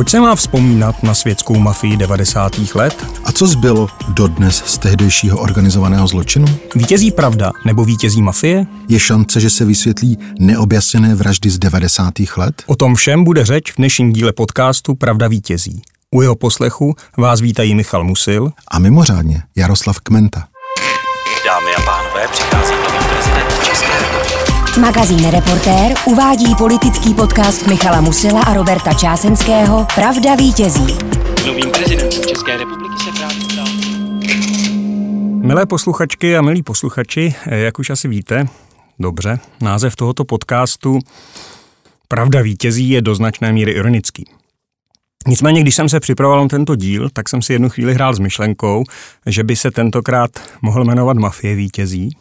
Proč se má vzpomínat na světskou mafii 90. let? A co zbylo dodnes z tehdejšího organizovaného zločinu? Vítězí pravda nebo vítězí mafie? Je šance, že se vysvětlí neobjasněné vraždy z 90. let? O tom všem bude řeč v dnešním díle podcastu Pravda vítězí. U jeho poslechu vás vítají Michal Musil a mimořádně Jaroslav Kmenta. Dámy a pánové, přichází nový prezident České republiky. Magazín Reportér uvádí politický podcast Michala Musila a Roberta Čásenského Pravda vítězí. Novým prezidentem České republiky se právě stal. Milé posluchačky a milí posluchači, jak už asi víte, dobře, název tohoto podcastu Pravda vítězí je do značné míry ironický. Nicméně, když jsem se připravoval na tento díl, tak jsem si jednu chvíli hrál s myšlenkou, že by se tentokrát mohl jmenovat Mafie vítězí.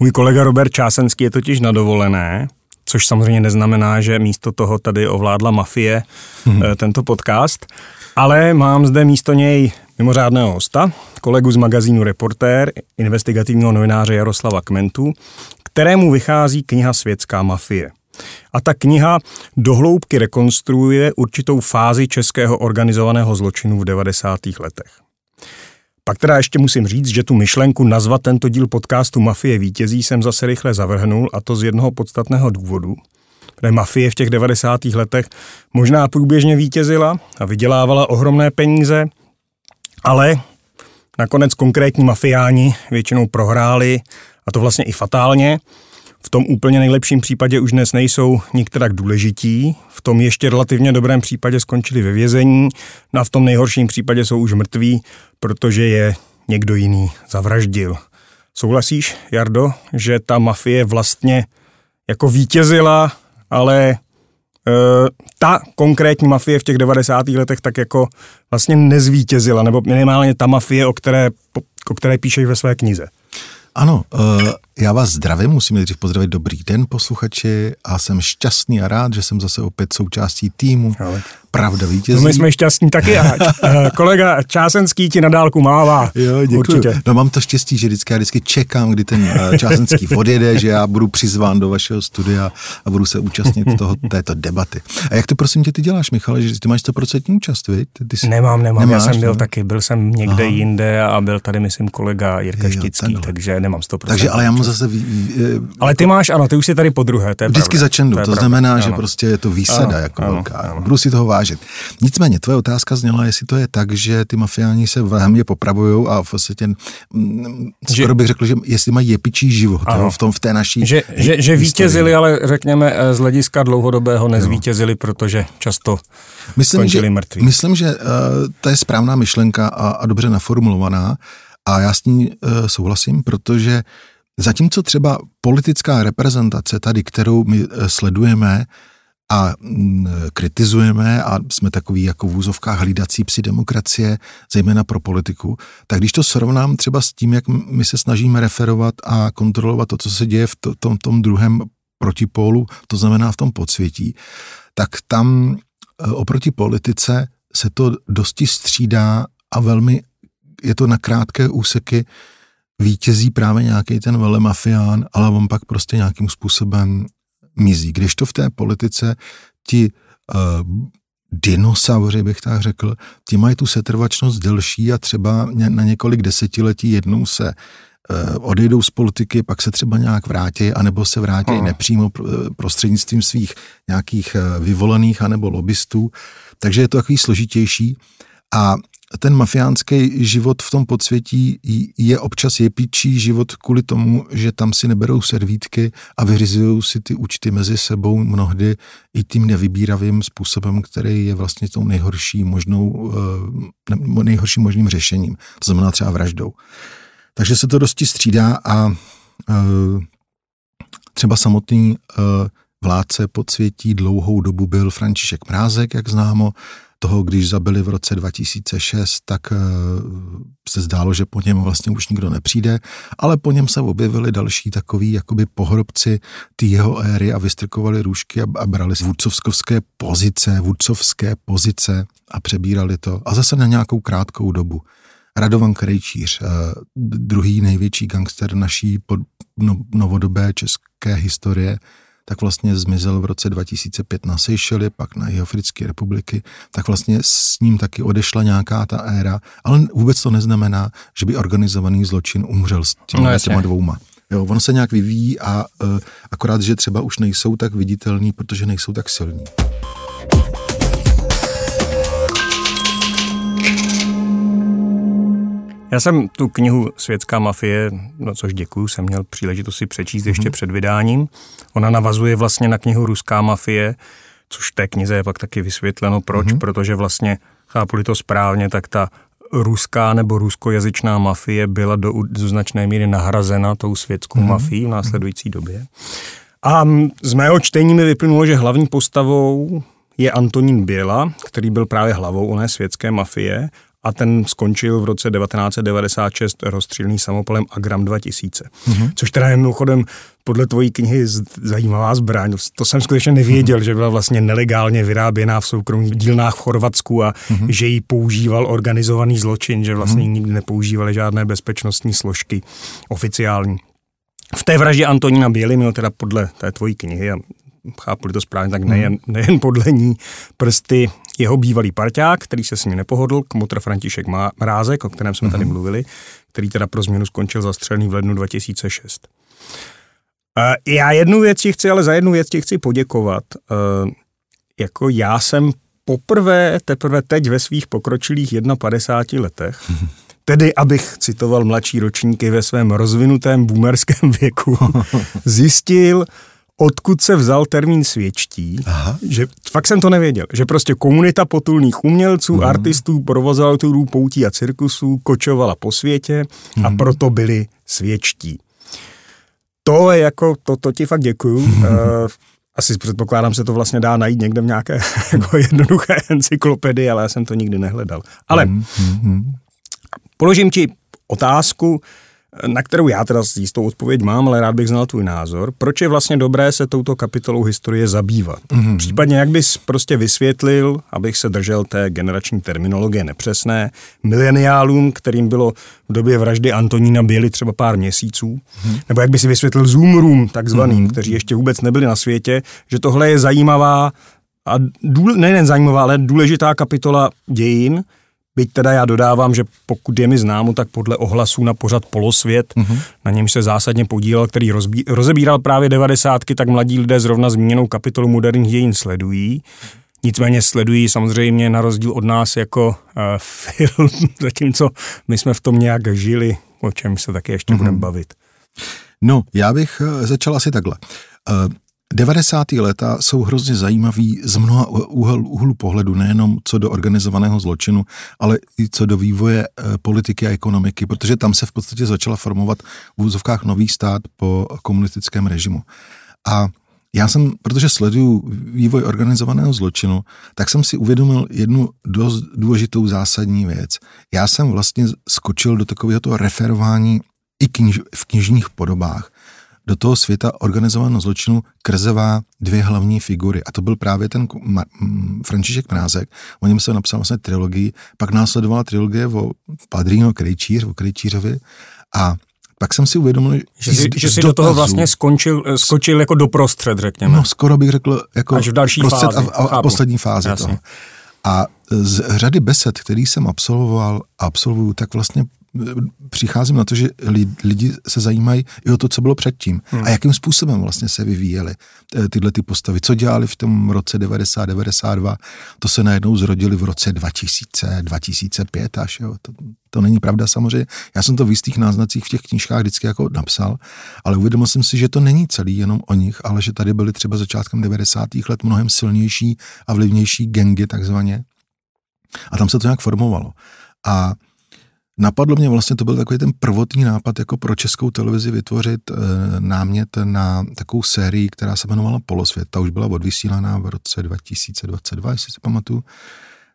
Můj kolega Robert Čásenský je totiž na dovolené, což samozřejmě neznamená, že místo toho tady ovládla mafie hmm. tento podcast, ale mám zde místo něj mimořádného hosta, kolegu z magazínu Reportér, investigativního novináře Jaroslava Kmentu, kterému vychází kniha Světská mafie. A ta kniha dohloubky rekonstruuje určitou fázi českého organizovaného zločinu v 90. letech. Pak teda ještě musím říct, že tu myšlenku nazvat tento díl podcastu Mafie vítězí jsem zase rychle zavrhnul a to z jednoho podstatného důvodu. Protože mafie v těch 90. letech možná průběžně vítězila a vydělávala ohromné peníze, ale nakonec konkrétní mafiáni většinou prohráli a to vlastně i fatálně v tom úplně nejlepším případě už dnes nejsou nikterak důležití, v tom ještě relativně dobrém případě skončili ve vězení, no a v tom nejhorším případě jsou už mrtví, protože je někdo jiný zavraždil. Souhlasíš, Jardo, že ta mafie vlastně jako vítězila, ale e, ta konkrétní mafie v těch 90. letech tak jako vlastně nezvítězila, nebo minimálně ta mafie, o které, o které píšeš ve své knize. Ano, uh, já vás zdravím, musím nejdřív pozdravit dobrý den posluchači a jsem šťastný a rád, že jsem zase opět součástí týmu. Ale pravda vítězí. No my jsme šťastní taky a eh, kolega Čásenský ti na dálku mává. Jo, děkuji. Určitě. No mám to štěstí, že vždycky, já vždycky čekám, kdy ten eh, Čásenský odjede, že já budu přizván do vašeho studia a budu se účastnit toho, této debaty. A jak to prosím tě ty děláš, Michale, že ty máš 100% účast, viď? Ty jsi... Nemám, nemám, nemáš, já jsem byl ne? taky, byl jsem někde Aha. jinde a byl tady, myslím, kolega Jirka jo, Štický, takže nemám 100%. Takže ale já mu zase... Ví, ví, ale ty máš, ano, ty už jsi tady po druhé, to je Vždycky pravda. začenu, to, to znamená, ano. že prostě je to výsada ano, jako ano, velká. Ano. Budu si toho vážit. Nicméně, tvoje otázka zněla, jestli to je tak, že ty mafiáni se vzájemně popravují a v podstatě mm, skoro bych řekl, že jestli mají jepičí život jo, v tom v té naší Že, že, že vítězili, ale řekněme eh, z hlediska dlouhodobého nezvítězili, protože často myslím, skončili že, mrtví. Myslím, že uh, to je správná myšlenka a, a dobře naformulovaná a já s ní uh, souhlasím, protože zatímco třeba politická reprezentace tady, kterou my uh, sledujeme, a mm, kritizujeme a jsme takový jako v úzovkách hlídací psi demokracie, zejména pro politiku, tak když to srovnám třeba s tím, jak my se snažíme referovat a kontrolovat to, co se děje v tom, tom druhém protipólu, to znamená v tom podsvětí, tak tam e, oproti politice se to dosti střídá a velmi je to na krátké úseky, vítězí právě nějaký ten velemafián, ale on pak prostě nějakým způsobem mizí. Když to v té politice ti uh, dinosauři, bych tak řekl, ti mají tu setrvačnost delší a třeba na několik desetiletí jednou se uh, odejdou z politiky, pak se třeba nějak vrátí, anebo se vrátí hmm. nepřímo prostřednictvím svých nějakých vyvolených anebo lobbystů. Takže je to takový složitější. A ten mafiánský život v tom podsvětí je občas jepičí život kvůli tomu, že tam si neberou servítky a vyřizují si ty účty mezi sebou mnohdy i tím nevybíravým způsobem, který je vlastně tou nejhorší možnou, eh, nejhorším možným řešením. To znamená třeba vraždou. Takže se to dosti střídá a eh, třeba samotný eh, vládce podsvětí dlouhou dobu byl František Mrázek, jak známo, toho, když zabili v roce 2006, tak eh, se zdálo, že po něm vlastně už nikdo nepřijde, ale po něm se objevili další takový jakoby pohrobci ty jeho éry a vystrkovali růžky a, a brali vůdcovské pozice, vůdcovské pozice a přebírali to. A zase na nějakou krátkou dobu. Radovan Krejčíř, eh, druhý největší gangster naší pod, no, novodobé české historie, tak vlastně zmizel v roce 2005 na Seychely, pak na Jihoafrické republiky, tak vlastně s ním taky odešla nějaká ta éra, ale vůbec to neznamená, že by organizovaný zločin umřel s těma, no, těma dvouma. Jo, ono se nějak vyvíjí a uh, akorát, že třeba už nejsou tak viditelní, protože nejsou tak silní. Já jsem tu knihu Světská mafie, no což děkuju, jsem měl příležitost si přečíst mm-hmm. ještě před vydáním. Ona navazuje vlastně na knihu Ruská mafie, což té knize je pak taky vysvětleno proč, mm-hmm. protože vlastně, chápu to správně, tak ta ruská nebo ruskojazyčná mafie byla do, do značné míry nahrazena tou světskou mm-hmm. mafií v následující době. A z mého čtení mi vyplynulo, že hlavní postavou je Antonín Běla, který byl právě hlavou oné světské mafie a ten skončil v roce 1996 rozstřílený samopalem Agram 2000. Mm-hmm. Což teda je mimochodem podle tvojí knihy zajímavá zbraň. To jsem skutečně nevěděl, mm-hmm. že byla vlastně nelegálně vyráběná v soukromých dílnách v Chorvatsku a mm-hmm. že ji používal organizovaný zločin, že vlastně mm-hmm. nikdy nepoužívali žádné bezpečnostní složky oficiální. V té vraždě Antonína Běly měl teda podle té tvojí knihy, a chápu to správně, tak nejen, mhm. nejen podle ní prsty jeho bývalý parťák, který se s ním nepohodl, kmotr František Mrázek, o kterém jsme tady mhm. mluvili, který teda pro změnu skončil zastřelený v lednu 2006. Já jednu věc ti chci, ale za jednu věc ti chci poděkovat. Jako já jsem poprvé, teprve teď ve svých pokročilých 51 letech, tedy abych citoval mladší ročníky ve svém rozvinutém boomerském věku, zjistil, odkud se vzal termín svědčtí, Aha. že fakt jsem to nevěděl, že prostě komunita potulných umělců, mm. artistů, provozovatelů poutí a cirkusů kočovala po světě mm. a mhm. proto byli svědčtí. To je jako, to, to ti fakt děkuju. uh, asi předpokládám, se to vlastně dá najít někde v nějaké jako jednoduché encyklopedii, ale já jsem to nikdy nehledal. Ale mm. položím ti otázku, na kterou já teda jistou odpověď mám, ale rád bych znal tvůj názor. Proč je vlastně dobré se touto kapitolou historie zabývat? Mm-hmm. Případně jak bys prostě vysvětlil, abych se držel té generační terminologie nepřesné, mileniálům, kterým bylo v době vraždy Antonína Běli třeba pár měsíců, mm-hmm. nebo jak by si vysvětlil zoomroom takzvaným, mm-hmm. kteří ještě vůbec nebyli na světě, že tohle je zajímavá a důle, nejen zajímavá, ale důležitá kapitola dějin, Byť teda já dodávám, že pokud je mi známo, tak podle ohlasů na pořad Polosvět, mm-hmm. na něm se zásadně podílel, který rozbí, rozebíral právě devadesátky, tak mladí lidé zrovna zmíněnou kapitolu moderních dějin sledují. Nicméně sledují samozřejmě na rozdíl od nás jako uh, film, zatímco my jsme v tom nějak žili, o čem se taky ještě mm-hmm. budeme bavit. No, já bych uh, začal asi takhle. Uh, 90. léta jsou hrozně zajímavý z mnoha úhel, úhlu pohledu, nejenom co do organizovaného zločinu, ale i co do vývoje e, politiky a ekonomiky, protože tam se v podstatě začala formovat v úzovkách nový stát po komunistickém režimu. A já jsem, protože sleduju vývoj organizovaného zločinu, tak jsem si uvědomil jednu dost důležitou zásadní věc. Já jsem vlastně skočil do takového referování i kniž, v knižních podobách do toho světa organizovaného zločinu krzevá dvě hlavní figury. A to byl právě ten František Mrázek. O něm se napsal vlastně trilogii, pak následovala trilogie o Padrino Krejčíř, o Krejčířovi a pak jsem si uvědomil, že jsi, že jsi do toho vlastně skončil, eh, skočil jako doprostřed, řekněme. No, skoro bych řekl, jako Až v další fázi. a, a, a poslední fázi Jasně. toho. A z řady besed, který jsem absolvoval a absolvuju, tak vlastně přicházím na to, že lidi se zajímají i o to, co bylo předtím hmm. a jakým způsobem vlastně se vyvíjely eh, tyhle ty postavy. Co dělali v tom roce 90, 92, to se najednou zrodili v roce 2000, 2005 až. Jo. To, to není pravda samozřejmě. Já jsem to v jistých náznacích v těch knížkách vždycky jako napsal, ale uvědomil jsem si, že to není celý jenom o nich, ale že tady byly třeba začátkem 90. let mnohem silnější a vlivnější gengy takzvaně. A tam se to nějak formovalo. A Napadlo mě vlastně, to byl takový ten prvotní nápad, jako pro českou televizi vytvořit e, námět na takovou sérii, která se jmenovala Polosvět. Ta už byla odvysílaná v roce 2022, jestli si pamatuju.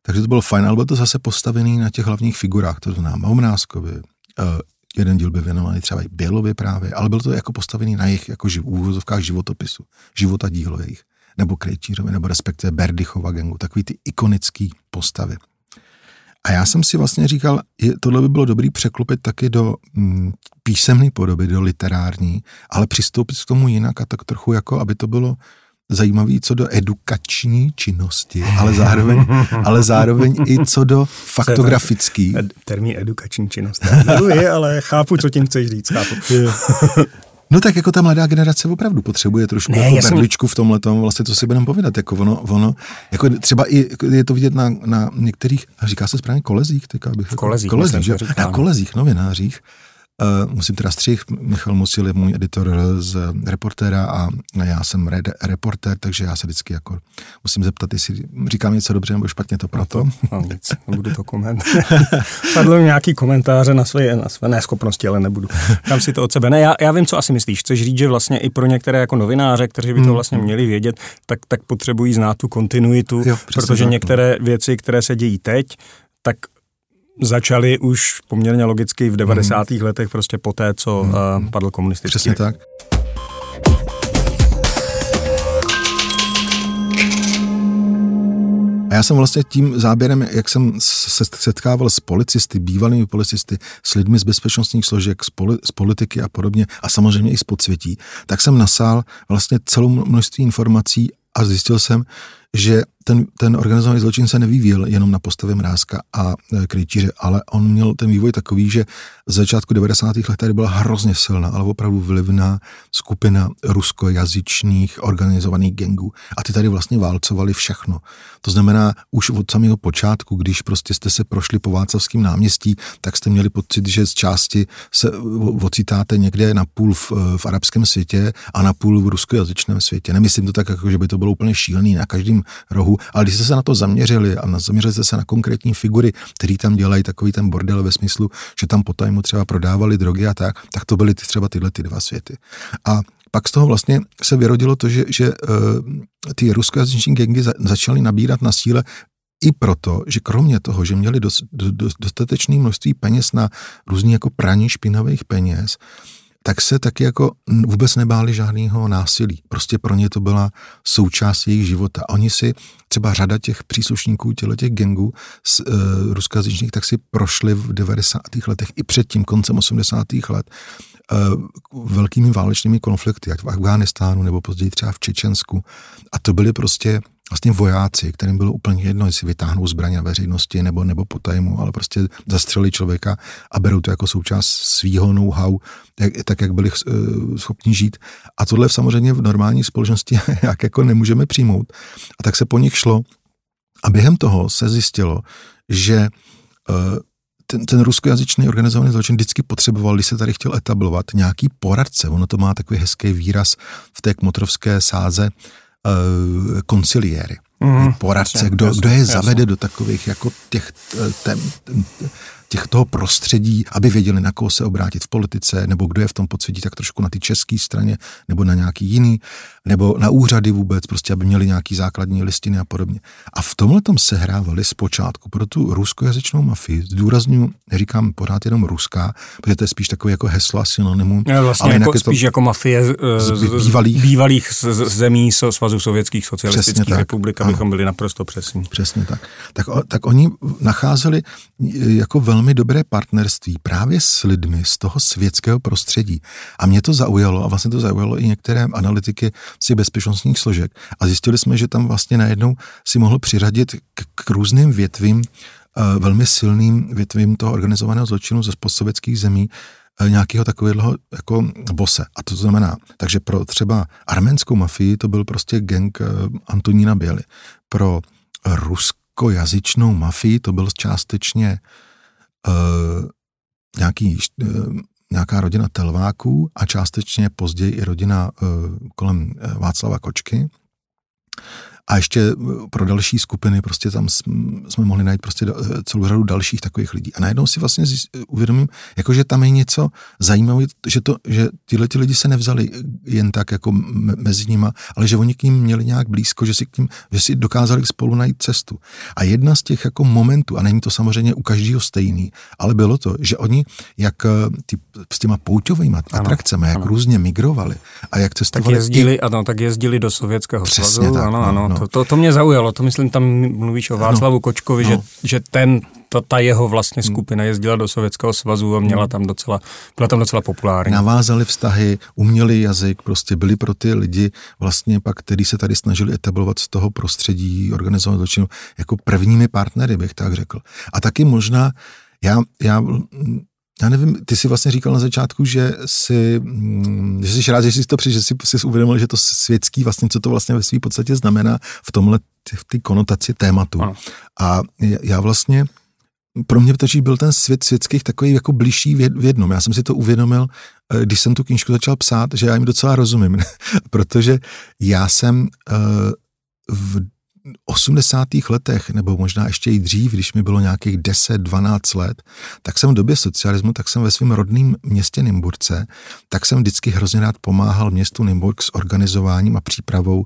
Takže to bylo fajn, ale bylo to zase postavený na těch hlavních figurách, to znamená Maumnáskovi, e, jeden díl by věnovaný třeba i Bělovi právě, ale bylo to jako postavený na jejich jako živ, úvozovkách životopisu, života dílo jejich, nebo Krejčířovi, nebo respektive Berdychova gengu, takový ty ikonický postavy. A já jsem si vlastně říkal, je, tohle by bylo dobrý překlopit taky do mm, písemné podoby, do literární, ale přistoupit k tomu jinak a tak trochu jako, aby to bylo zajímavý co do edukační činnosti, ale zároveň, ale zároveň i co do faktografický. Termín edukační činnost. je, ale chápu, co tím chceš říct. Chápu. No tak jako ta mladá generace opravdu potřebuje trošku ne, jako berličku v tomhle tom, vlastně to si budeme povídat, jako ono, ono, jako třeba i, je to vidět na, na některých, říká se správně kolezích, teďka bych, kolezích, kolezích, myslím, že? na kolezích, novinářích, musím teda střih, Michal Musil je můj editor z reportéra a já jsem re- reportér, takže já se vždycky jako musím zeptat, jestli říkám něco dobře nebo špatně to proto. No, to, no nic, nebudu to komentovat. Padlo nějaký komentáře na své, na své neschopnosti, ale nebudu. Kam si to od sebe. Ne, já, já vím, co asi myslíš. Chceš říct, že vlastně i pro některé jako novináře, kteří by to hmm. vlastně měli vědět, tak, tak potřebují znát tu kontinuitu, jo, protože tak, no. některé no. věci, které se dějí teď, tak začaly už poměrně logicky v 90. Hmm. letech, prostě po té, co hmm. uh, padl komunistický. Přesně tak. A já jsem vlastně tím záběrem, jak jsem se setkával s policisty, bývalými policisty, s lidmi z bezpečnostních složek, z, poli, z politiky a podobně, a samozřejmě i z podsvětí, tak jsem nasál vlastně celou množství informací a zjistil jsem, že ten, ten organizovaný zločin se nevyvíjel jenom na postavě Mrázka a e, Krejčíře, ale on měl ten vývoj takový, že z začátku 90. let tady byla hrozně silná, ale opravdu vlivná skupina ruskojazyčných organizovaných gangů. A ty tady vlastně válcovali všechno. To znamená, už od samého počátku, když prostě jste se prošli po Václavském náměstí, tak jste měli pocit, že z části se ocitáte někde na půl v, v arabském světě a na půl v ruskojazyčném světě. Nemyslím to tak, jako, že by to bylo úplně šílený na každém rohu, ale když jste se na to zaměřili a zaměřili jste se na konkrétní figury, který tam dělají takový ten bordel ve smyslu, že tam po tajmu třeba prodávali drogy a tak, tak to byly ty, třeba tyhle ty dva světy. A pak z toho vlastně se vyrodilo to, že, že uh, ty ruskojazyční gengy za, začaly nabírat na síle i proto, že kromě toho, že měli dost, do, dostatečné množství peněz na různý jako praní špinavých peněz, tak se taky jako vůbec nebáli žádného násilí. Prostě pro ně to byla součást jejich života. Oni si, třeba řada těch příslušníků těle těch gangů z e, ruskojazyčných, tak si prošli v 90. letech i před tím koncem 80. let e, velkými válečnými konflikty, ať v Afghánistánu nebo později třeba v Čečensku. A to byly prostě vlastně vojáci, kterým bylo úplně jedno, jestli vytáhnou zbraně na veřejnosti nebo, nebo po tajmu, ale prostě zastřeli člověka a berou to jako součást svýho know-how, jak, tak, jak byli uh, schopni žít. A tohle samozřejmě v normální společnosti jak jako nemůžeme přijmout. A tak se po nich šlo a během toho se zjistilo, že uh, ten, ten ruskojazyčný organizovaný zločin vždycky potřeboval, když se tady chtěl etablovat, nějaký poradce. Ono to má takový hezký výraz v té kmotrovské sáze, uh, konciliéry, mm, poradce, jasně, kdo, jasně, kdo je zavede jasně. do takových jako těch, tem, těch toho prostředí, aby věděli, na koho se obrátit v politice, nebo kdo je v tom podsvětí tak trošku na ty české straně, nebo na nějaký jiný, nebo na úřady vůbec, prostě aby měli nějaký základní listiny a podobně. A v tomhle tom sehrávali zpočátku pro tu ruskojazyčnou mafii, zdůraznuju, neříkám pořád jenom ruská, protože to je spíš takové jako heslo a synonymum. Je vlastně ale jako, spíš to jako mafie z, z, bývalých, bývalých zemí Svazu sovětských socialistických republik, abychom byli naprosto přesní. Přesně tak. Tak, tak oni nacházeli jako velmi velmi dobré partnerství právě s lidmi z toho světského prostředí. A mě to zaujalo, a vlastně to zaujalo i některé analytiky z bezpečnostních složek. A zjistili jsme, že tam vlastně najednou si mohl přiřadit k, k různým větvím, uh, velmi silným větvím toho organizovaného zločinu ze postsovětských zemí, uh, nějakého takového jako bose. A to znamená, takže pro třeba arménskou mafii to byl prostě gang uh, Antonína Běly. Pro ruskojazyčnou mafii to byl částečně uh, nějaký, uh, nějaká rodina Telváků a částečně později i rodina uh, kolem Václava Kočky. A ještě eh, pro další skupiny prostě tam jsme mohli najít prostě eh, celou řadu dalších takových lidí. A najednou si vlastně uvědomím, jako že tam je něco zajímavé, že, to, že tyhle ty lidi se nevzali jen tak jako mezi nima, ale že oni k ním měli nějak blízko, že si k ním, že si dokázali spolu najít cestu. A jedna z těch jako momentů, a není to samozřejmě u každého stejný, ale bylo to, že oni jak eh, ty, s těma pouťovými atrakcemi, jak ano. různě migrovali a jak cestovali. Tak jezdili, i, ano, tak jezdili do Sovětského svazu, tak, ano, no, ano, No. To, to, to mě zaujalo, to myslím, tam mluvíš o Václavu no, Kočkovi, no. že, že ten ta, ta jeho vlastně skupina jezdila do Sovětského svazu a měla tam docela, byla tam docela populární. Navázali vztahy, uměli jazyk, prostě byli pro ty lidi vlastně pak, který se tady snažili etablovat z toho prostředí, organizovat zločinu, jako prvními partnery, bych tak řekl. A taky možná, já, já já nevím, ty jsi vlastně říkal na začátku, že si, mm, že jsi rád, že jsi to při, že jsi, jsi uvědomil, že to světský vlastně, co to vlastně ve své podstatě znamená v tomhle, v té konotaci tématu. Ano. A já vlastně, pro mě totiž byl ten svět světských takový jako blížší v jednom. Já jsem si to uvědomil, eh, když jsem tu knížku začal psát, že já jim docela rozumím, protože já jsem eh, v 80. letech, nebo možná ještě i dřív, když mi bylo nějakých 10-12 let, tak jsem v době socialismu, tak jsem ve svém rodném městě Nymburce, tak jsem vždycky hrozně rád pomáhal městu Nymburk s organizováním a přípravou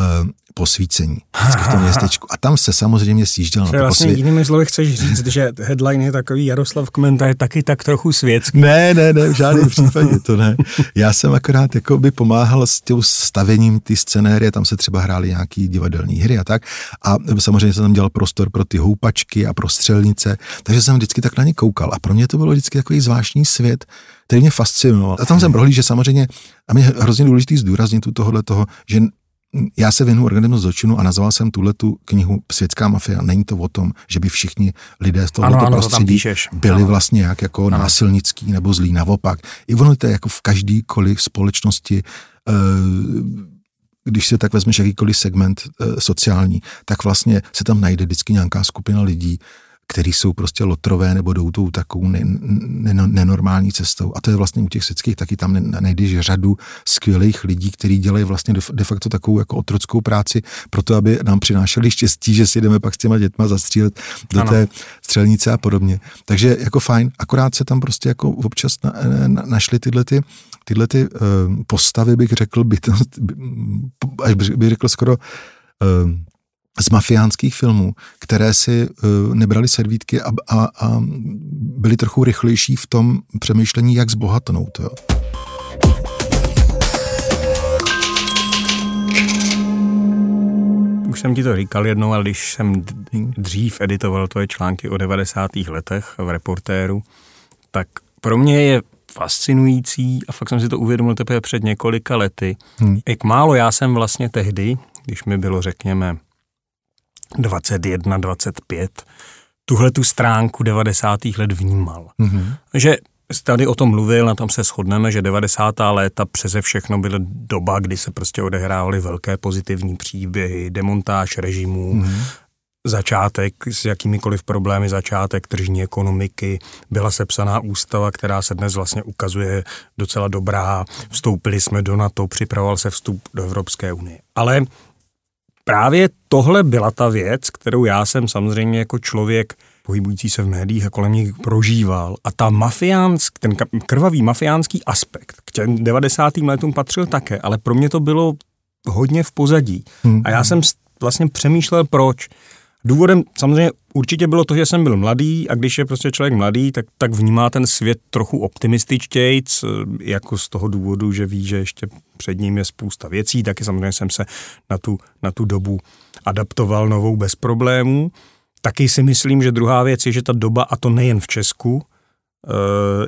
uh, posvícení v tom městečku. A tam se samozřejmě sjížděl na to vlastně posvě... jinými slovy chceš říct, že headline je takový Jaroslav Kmenta je taky tak trochu světský. Ne, ne, ne, v žádném případě to ne. Já jsem akorát jako by pomáhal s tím stavením ty scenérie, tam se třeba hrály nějaký divadelní hry a tak. A samozřejmě jsem tam dělal prostor pro ty houpačky a pro střelnice, takže jsem vždycky tak na ně koukal. A pro mě to bylo vždycky takový zvláštní svět, který mě fascinoval. A tam jsem prohlížel, že samozřejmě, a mě hrozně důležitý zdůraznit tu tohle toho, že já se věnu organismu zločinu a nazval jsem tuhle tu knihu Světská mafia. Není to o tom, že by všichni lidé z tohoto ano, prostředí to byli ano. vlastně jak jako ano. násilnický nebo zlí. Naopak, i ono to je jako v každýkoliv společnosti, eh, když se tak vezmeš jakýkoliv segment eh, sociální, tak vlastně se tam najde vždycky nějaká skupina lidí, který jsou prostě lotrové nebo jdou tou takovou ne, ne, nenormální cestou. A to je vlastně u těch světských taky tam najdeš řadu skvělých lidí, kteří dělají vlastně de, facto takovou jako otrockou práci pro to, aby nám přinášeli štěstí, že si jdeme pak s těma dětma zastřílet do ano. té střelnice a podobně. Takže jako fajn, akorát se tam prostě jako občas na, na, našly tyhle ty, tyhle ty uh, postavy, bych řekl, bytost, až bych řekl skoro uh, z mafiánských filmů, které si uh, nebrali servítky a, a, a byly trochu rychlejší v tom přemýšlení, jak zbohatnout. Jo. Už jsem ti to říkal jednou, ale když jsem dřív editoval tvoje články o 90. letech v reportéru, tak pro mě je fascinující, a fakt jsem si to uvědomil teprve před několika lety, hmm. jak málo já jsem vlastně tehdy, když mi bylo, řekněme, 21, 25, tuhle tu stránku 90. let vnímal. Mm-hmm. Že tady o tom mluvil, na tom se shodneme, že 90. léta přeze všechno byla doba, kdy se prostě odehrávaly velké pozitivní příběhy, demontáž režimů, mm-hmm. začátek s jakýmikoliv problémy, začátek tržní ekonomiky, byla sepsaná ústava, která se dnes vlastně ukazuje docela dobrá, vstoupili jsme do NATO, připravoval se vstup do Evropské unie. Ale právě tohle byla ta věc, kterou já jsem samozřejmě jako člověk pohybující se v médiích a kolem nich prožíval. A ta mafiánsk, ten krvavý mafiánský aspekt k těm 90. letům patřil také, ale pro mě to bylo hodně v pozadí. Hmm. A já jsem vlastně přemýšlel, proč. Důvodem samozřejmě určitě bylo to, že jsem byl mladý a když je prostě člověk mladý, tak, tak vnímá ten svět trochu optimističtějc, jako z toho důvodu, že ví, že ještě před ním je spousta věcí, taky samozřejmě jsem se na tu, na tu dobu adaptoval novou bez problémů. Taky si myslím, že druhá věc je, že ta doba, a to nejen v Česku,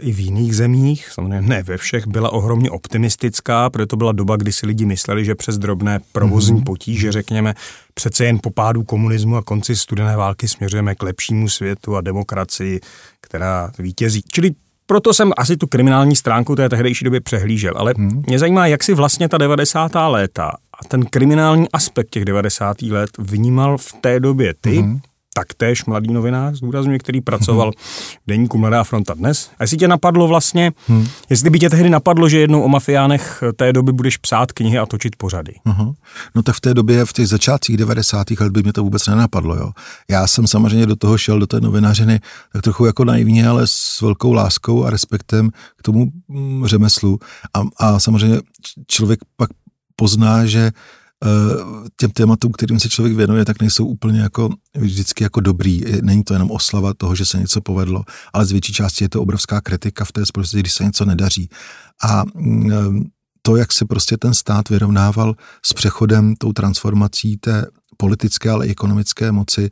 i v jiných zemích, samozřejmě ne ve všech, byla ohromně optimistická, protože to byla doba, kdy si lidi mysleli, že přes drobné provozní mm-hmm. potíže, řekněme, přece jen po pádu komunismu a konci studené války směřujeme k lepšímu světu a demokracii, která vítězí. Čili proto jsem asi tu kriminální stránku té tehdejší doby přehlížel, ale hmm. mě zajímá, jak si vlastně ta 90. léta a ten kriminální aspekt těch 90. let vnímal v té době ty, hmm taktéž mladý novinář, zdůrazňuje, který pracoval v deníku Mladá fronta dnes. A jestli tě napadlo vlastně, hmm. jestli by tě tehdy napadlo, že jednou o mafiánech té doby budeš psát knihy a točit pořady. Uh-huh. No tak v té době, v těch začátcích 90. let by mě to vůbec nenapadlo. Jo. Já jsem samozřejmě do toho šel, do té novinařiny, tak trochu jako naivně, ale s velkou láskou a respektem k tomu mm, řemeslu. A, a samozřejmě člověk pak pozná, že těm tématům, kterým se člověk věnuje, tak nejsou úplně jako vždycky jako dobrý. Není to jenom oslava toho, že se něco povedlo, ale z větší části je to obrovská kritika v té společnosti, když se něco nedaří. A mm, eh, to, jak se prostě ten stát vyrovnával s přechodem, tou transformací té politické, ale i ekonomické moci,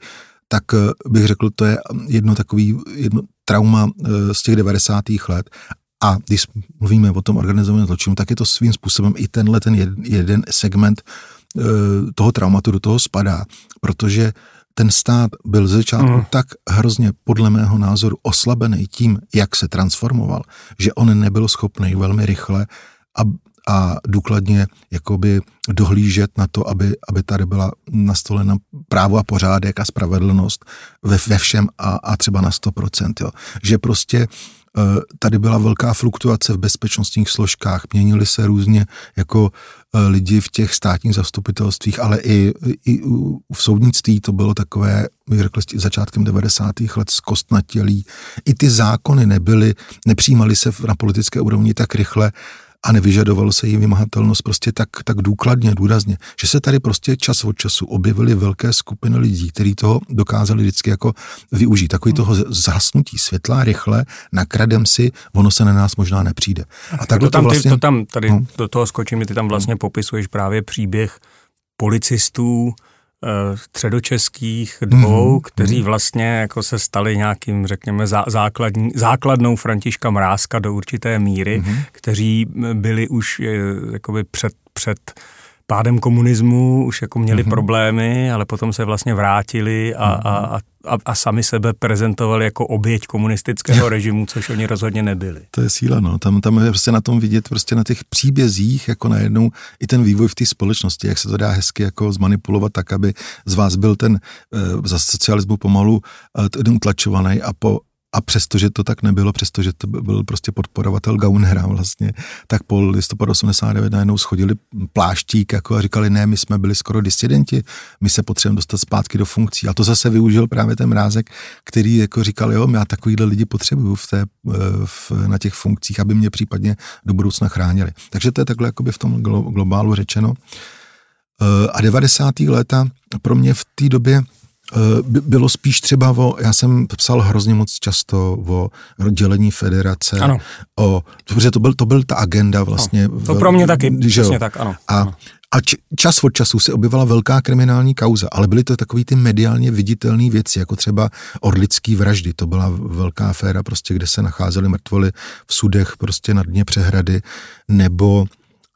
tak eh, bych řekl, to je jedno takový jedno trauma eh, z těch 90. let. A když mluvíme o tom organizovaném zločinu, tak je to svým způsobem i tenhle ten jeden, segment eh, toho traumatu do toho spadá, protože ten stát byl ze začátku mm. tak hrozně, podle mého názoru, oslabený tím, jak se transformoval, že on nebyl schopný velmi rychle a, a důkladně jakoby dohlížet na to, aby, aby tady byla nastolena právo a pořádek a spravedlnost ve, ve všem a, a třeba na 100%. Jo. Že prostě Eh, tady byla velká fluktuace v bezpečnostních složkách, měnili se různě jako eh, lidi v těch státních zastupitelstvích, ale i, i v soudnictví to bylo takové, bych řekl, začátkem 90. let zkostnatělí. I ty zákony nebyly, nepřijímaly se na politické úrovni tak rychle, a nevyžadovalo se jí vymahatelnost prostě tak, tak důkladně, důrazně, že se tady prostě čas od času objevily velké skupiny lidí, kteří toho dokázali vždycky jako využít. Takový toho zhasnutí světla rychle, nakradem si, ono se na nás možná nepřijde. A tak to tam, vlastně, ty, to tam tady no. do toho skočím, ty tam vlastně popisuješ právě příběh policistů, středočeských dvou, mm, kteří vlastně jako se stali nějakým, řekněme, zá, základní, základnou Františka Mrázka do určité míry, mm. kteří byli už eh, jakoby před, před pádem komunismu už jako měli mm-hmm. problémy, ale potom se vlastně vrátili a, mm-hmm. a, a, a sami sebe prezentovali jako oběť komunistického režimu, což oni rozhodně nebyli. To je síla, no. Tam, tam je prostě na tom vidět, prostě na těch příbězích, jako najednou i ten vývoj v té společnosti, jak se to dá hezky jako zmanipulovat tak, aby z vás byl ten e, za socialismu pomalu e, ten utlačovaný a po a přestože to tak nebylo, přestože to byl prostě podporovatel Gaunera vlastně, tak po listopadu 89 najednou schodili pláštík jako a říkali, ne, my jsme byli skoro disidenti, my se potřebujeme dostat zpátky do funkcí. A to zase využil právě ten mrázek, který jako říkal, jo, já takovýhle lidi potřebuju v té, v, na těch funkcích, aby mě případně do budoucna chránili. Takže to je takhle jakoby v tom globálu řečeno. A 90. léta pro mě v té době Eh, bylo spíš třeba o, já jsem psal hrozně moc často o dělení federace, ano. o, protože to byl, to byl ta agenda vlastně. No, to pro mě taky, že přesně tak, ano. A, ano. a č, čas od času se objevila velká kriminální kauza, ale byly to takový ty mediálně viditelné věci, jako třeba orlický vraždy, to byla velká aféra, prostě, kde se nacházely mrtvoly v sudech prostě na dně přehrady, nebo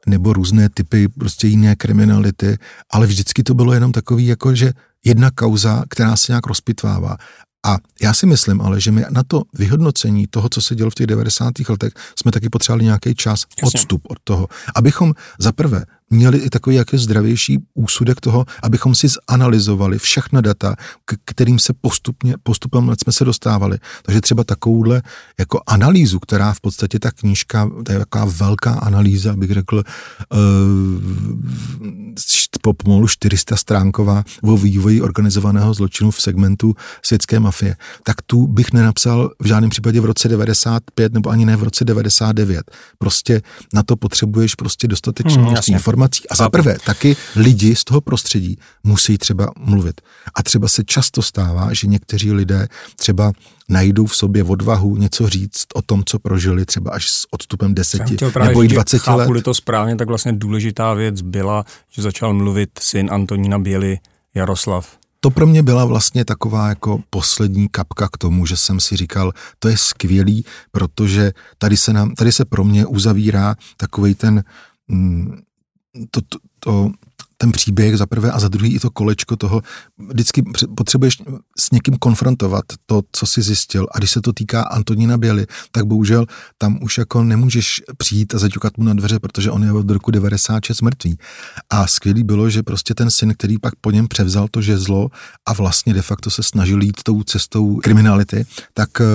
nebo různé typy prostě jiné kriminality, ale vždycky to bylo jenom takový, jako že jedna kauza, která se nějak rozpitvává. A já si myslím ale, že my na to vyhodnocení toho, co se dělo v těch 90. letech, jsme taky potřebovali nějaký čas, Jasně. odstup od toho, abychom za prvé měli i takový jaký zdravější úsudek toho, abychom si zanalizovali všechna data, k kterým se postupně, postupem let jsme se dostávali. Takže třeba takovouhle jako analýzu, která v podstatě ta knížka, to je taková velká analýza, bych řekl, uh, pomalu 400 stránková o vývoji organizovaného zločinu v segmentu světské mafie, tak tu bych nenapsal v žádném případě v roce 95 nebo ani ne v roce 99. Prostě na to potřebuješ prostě dostatečně hmm, informací. A za prvé, taky lidi z toho prostředí musí třeba mluvit. A třeba se často stává, že někteří lidé třeba najdou v sobě odvahu něco říct o tom, co prožili třeba až s odstupem deseti nebo i dvaceti let. Chápu to správně, tak vlastně důležitá věc byla, že začal mluvit syn Antonína Běly Jaroslav. To pro mě byla vlastně taková jako poslední kapka k tomu, že jsem si říkal, to je skvělý, protože tady se, nám, tady se pro mě uzavírá takový ten mm, to, to, to, ten příběh za prvé a za druhý i to kolečko toho, vždycky potřebuješ s někým konfrontovat to, co jsi zjistil. A když se to týká Antonína Běly, tak bohužel tam už jako nemůžeš přijít a zaťukat mu na dveře, protože on je od roku 96 mrtvý. A skvělý bylo, že prostě ten syn, který pak po něm převzal to žezlo a vlastně de facto se snažil jít tou cestou kriminality, tak eh,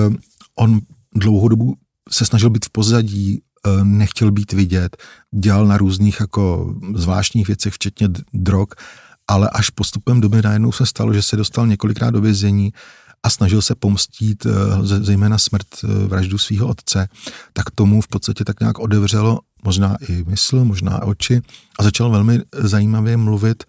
on dlouhou dobu se snažil být v pozadí, nechtěl být vidět, dělal na různých jako zvláštních věcech, včetně drog, ale až postupem doby najednou se stalo, že se dostal několikrát do vězení a snažil se pomstít eh, zejména smrt eh, vraždu svého otce, tak tomu v podstatě tak nějak odevřelo možná i mysl, možná oči a začal velmi zajímavě mluvit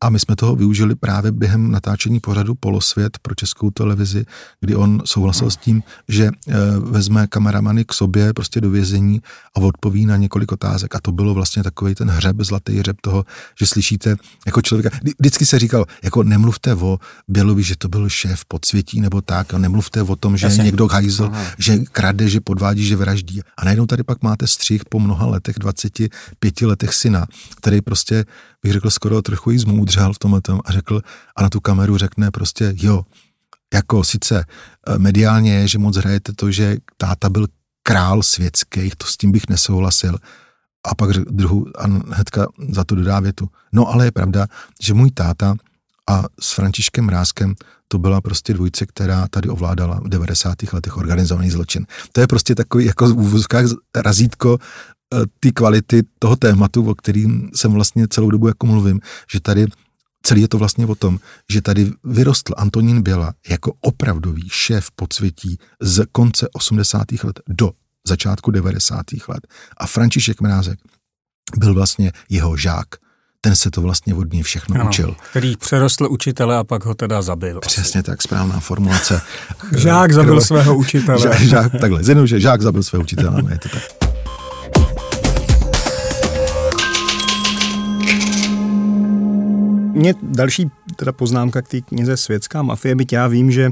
A my jsme toho využili právě během natáčení pořadu Polosvět pro českou televizi, kdy on souhlasil s tím, že e, vezme kameramany k sobě prostě do vězení a odpoví na několik otázek. A to bylo vlastně takový ten hřeb, zlatý hřeb toho, že slyšíte jako člověka. Vždycky se říkalo, jako nemluvte o Bělovi, že to byl šéf podsvětí nebo tak, a nemluvte o tom, že je někdo hajzl, že krade, že podvádí, že vraždí. A najednou tady pak máte střih po mnoha letech, 25 letech syna, který prostě, bych řekl, skoro trochu jí zmoudřel v tomhle a řekl, a na tu kameru řekne prostě, jo, jako sice eh, mediálně je, že moc hrajete to, že táta byl král světský, to s tím bych nesouhlasil. A pak druhou, a hnedka za to dodá větu. No ale je pravda, že můj táta a s Františkem Ráskem to byla prostě dvojce, která tady ovládala v 90. letech organizovaný zločin. To je prostě takový jako v úvozkách razítko ty kvality toho tématu, o kterým jsem vlastně celou dobu jako mluvím, že tady celý je to vlastně o tom, že tady vyrostl Antonín Běla jako opravdový šéf podsvětí z konce 80. let do začátku 90. let. A František Mrázek byl vlastně jeho žák ten se to vlastně od něj všechno ano, učil. Který přerostl učitele a pak ho teda zabil. Přesně tak, správná formulace. žák zabil svého učitele. Žák, žák, takhle, zjednou, že žák zabil svého učitele, no je to tak. Mě další teda poznámka k té knize Světská mafie, byť já vím, že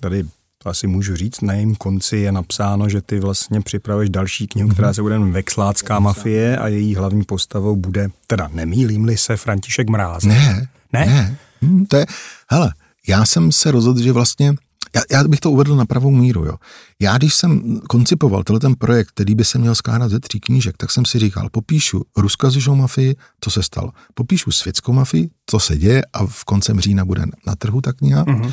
tady to asi můžu říct, na jejím konci je napsáno, že ty vlastně připravuješ další knihu, která se bude Vexlácká mafie a její hlavní postavou bude, teda nemýlím-li se, František Mráz. Ne, ne, ne. Hm, to je, hele, já jsem se rozhodl, že vlastně já, já bych to uvedl na pravou míru. Jo. Já, když jsem koncipoval tenhle ten projekt, který by se měl skládat ze tří knížek, tak jsem si říkal, popíšu ruskazišou mafii, co se stalo. Popíšu světskou mafii, co se děje a v koncem října bude na trhu ta kniha. Mm-hmm.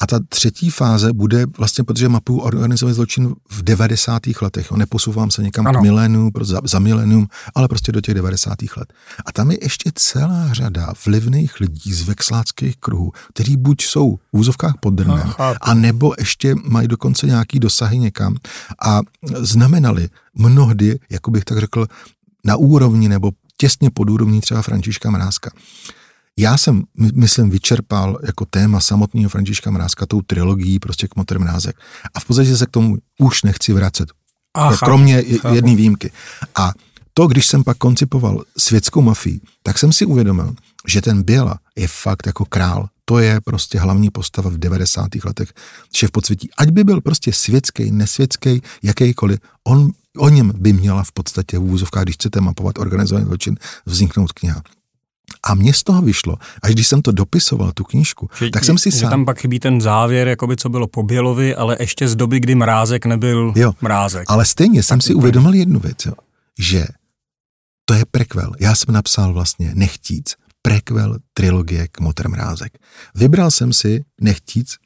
A ta třetí fáze bude vlastně, protože mapuju organizovaný zločin v 90. letech. Neposouvám se někam ano. k milénium, za, za milénium, ale prostě do těch 90. let. A tam je ještě celá řada vlivných lidí z vexláckých kruhů, kteří buď jsou v úzovkách pod drnem, a nebo ještě mají dokonce nějaký dosahy někam a znamenali mnohdy, jako bych tak řekl, na úrovni nebo těsně pod úrovní třeba Františka Mrázka. Já jsem, myslím, vyčerpal jako téma samotného Františka Mrázka tou trilogií prostě k Motor Mrázek. A v podstatě se k tomu už nechci vracet. Aha, kromě jedné výjimky. A to, když jsem pak koncipoval světskou mafii, tak jsem si uvědomil, že ten Běla je fakt jako král. To je prostě hlavní postava v 90. letech šéf podsvětí. Ať by byl prostě světský, nesvětský, jakýkoliv, on, o něm by měla v podstatě v úvozovkách, když chcete mapovat organizovaný zločin, vzniknout kniha. A mně z toho vyšlo, až když jsem to dopisoval, tu knížku, že, tak jsem si že sám... tam pak chybí ten závěr, jakoby co bylo po Bělovi, ale ještě z doby, kdy Mrázek nebyl jo, Mrázek. Ale stejně tak jsem si uvědomil jednu věc, jo, že to je prekvel. Já jsem napsal vlastně nechtíc prekvel trilogie k Motor Mrázek. Vybral jsem si nechtíc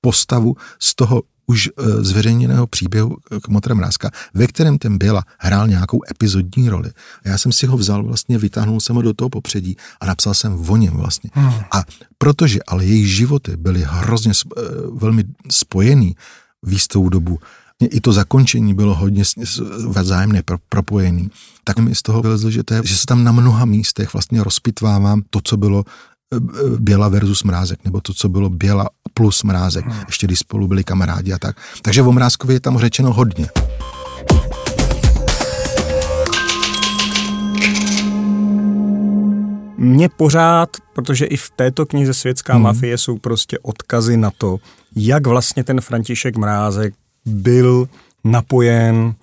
postavu z toho už e, zveřejněného příběhu k Motra Mrázka, ve kterém ten Běla hrál nějakou epizodní roli. A já jsem si ho vzal, vlastně vytáhnul jsem ho do toho popředí a napsal jsem o něm vlastně. Hmm. A protože ale jejich životy byly hrozně e, velmi spojený v jistou dobu, i to zakončení bylo hodně vzájemně propojený, tak mi z toho vylezlo, že, to je, že se tam na mnoha místech vlastně rozpitvávám to, co bylo Běla versus Mrázek, nebo to, co bylo Běla plus Mrázek, hmm. ještě když spolu byli kamarádi a tak. Takže o Mrázkovi je tam řečeno hodně. Mně pořád, protože i v této knize Světská hmm. mafie jsou prostě odkazy na to, jak vlastně ten František Mrázek byl napojen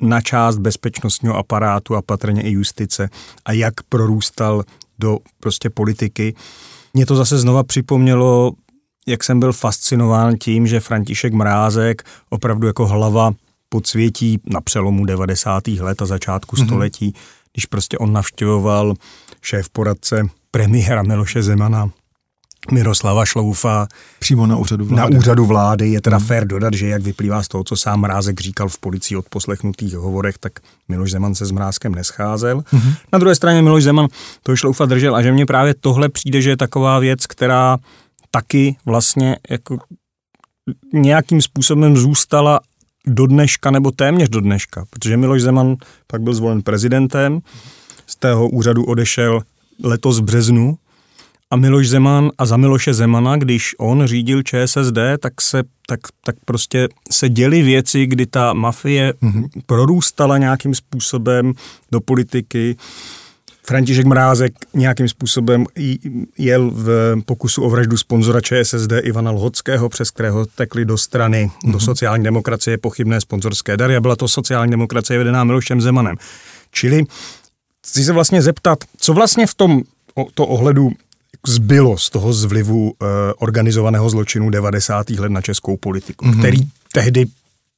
na část bezpečnostního aparátu a patrně i justice a jak prorůstal do prostě politiky. Mě to zase znova připomnělo, jak jsem byl fascinován tím, že František Mrázek opravdu jako hlava podsvětí na přelomu 90. let a začátku mm-hmm. století, když prostě on navštěvoval šéf poradce premiéra Miloše Zemana Miroslava Šloufa. Přímo na úřadu vlády. Na úřadu vlády je teda hmm. fér dodat, že jak vyplývá z toho, co sám Mrázek říkal v policii od poslechnutých hovorech, tak Miloš Zeman se s Mrázkem nescházel. Hmm. Na druhé straně Miloš Zeman to Šloufa držel a že mně právě tohle přijde, že je taková věc, která taky vlastně jako nějakým způsobem zůstala do dneška nebo téměř do dneška, protože Miloš Zeman pak byl zvolen prezidentem, z tého úřadu odešel letos v březnu a Miloš Zeman a za Miloše Zemana, když on řídil ČSSD, tak se tak, tak prostě se děly věci, kdy ta mafie mm-hmm. prorůstala nějakým způsobem do politiky. František Mrázek nějakým způsobem jel v pokusu o vraždu sponzora ČSSD Ivana Lhockého, přes kterého tekli do strany, mm-hmm. do mhm. sociální demokracie pochybné sponzorské dary a byla to sociální demokracie vedená Milošem Zemanem. Čili chci se vlastně zeptat, co vlastně v tom to ohledu zbylo z toho zvlivu eh, organizovaného zločinu 90. let na českou politiku, mm-hmm. který tehdy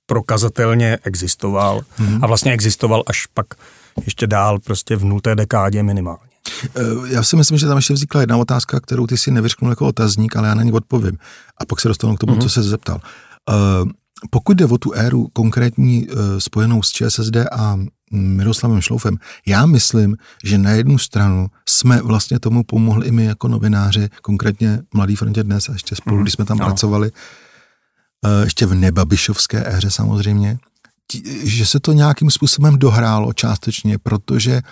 prokazatelně existoval mm-hmm. a vlastně existoval až pak ještě dál prostě v nulté dekádě minimálně. Eh, já si myslím, že tam ještě vznikla jedna otázka, kterou ty si nevyřknul jako otazník, ale já na ní odpovím. A pak se dostanu k tomu, mm-hmm. co se zeptal. Uh, pokud jde o tu éru konkrétní uh, spojenou s ČSSD a Miroslavem Šloufem. Já myslím, že na jednu stranu jsme vlastně tomu pomohli i my jako novináři, konkrétně Mladý frontě dnes a ještě spolu, mm, když jsme tam no. pracovali, eh, ještě v nebabišovské éře samozřejmě, že se to nějakým způsobem dohrálo částečně, protože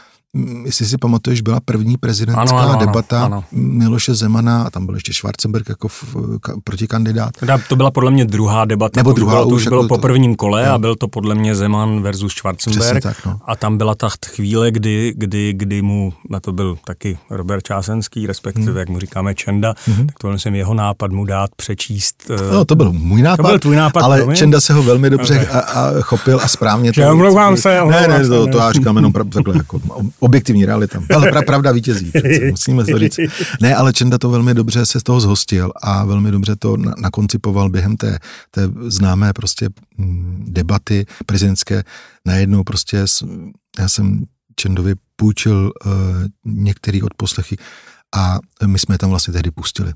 jestli si pamatuješ, byla první prezidentská ano, ano, debata ano. Miloše Zemana a tam byl ještě Schwarzenberg jako v, ka, protikandidát. Teda to byla podle mě druhá debata, Nebo druhá, bylo, to už bylo jako po prvním kole jo. a byl to podle mě Zeman versus Schwarzenberg tak, no. a tam byla ta chvíle, kdy, kdy, kdy mu, na to byl taky Robert Čásenský, respektive, hmm. jak mu říkáme Čenda, hmm. tak to byl jsem jeho nápad mu dát přečíst. Eh, no, to byl můj nápad, to byl tvůj nápad ale mě? Čenda se ho velmi dobře okay. a, a chopil a správně to. Omlouvám se, omlouvám ne, ne, to, to já říkám jenom takhle jako objektivní realita. Ale pra, pravda vítězí, přece, musíme to říct. Ne, ale Čenda to velmi dobře se z toho zhostil a velmi dobře to nakoncipoval během té, té známé prostě mm, debaty prezidentské. Najednou prostě já jsem Čendovi půjčil uh, některý odposlechy a my jsme je tam vlastně tehdy pustili.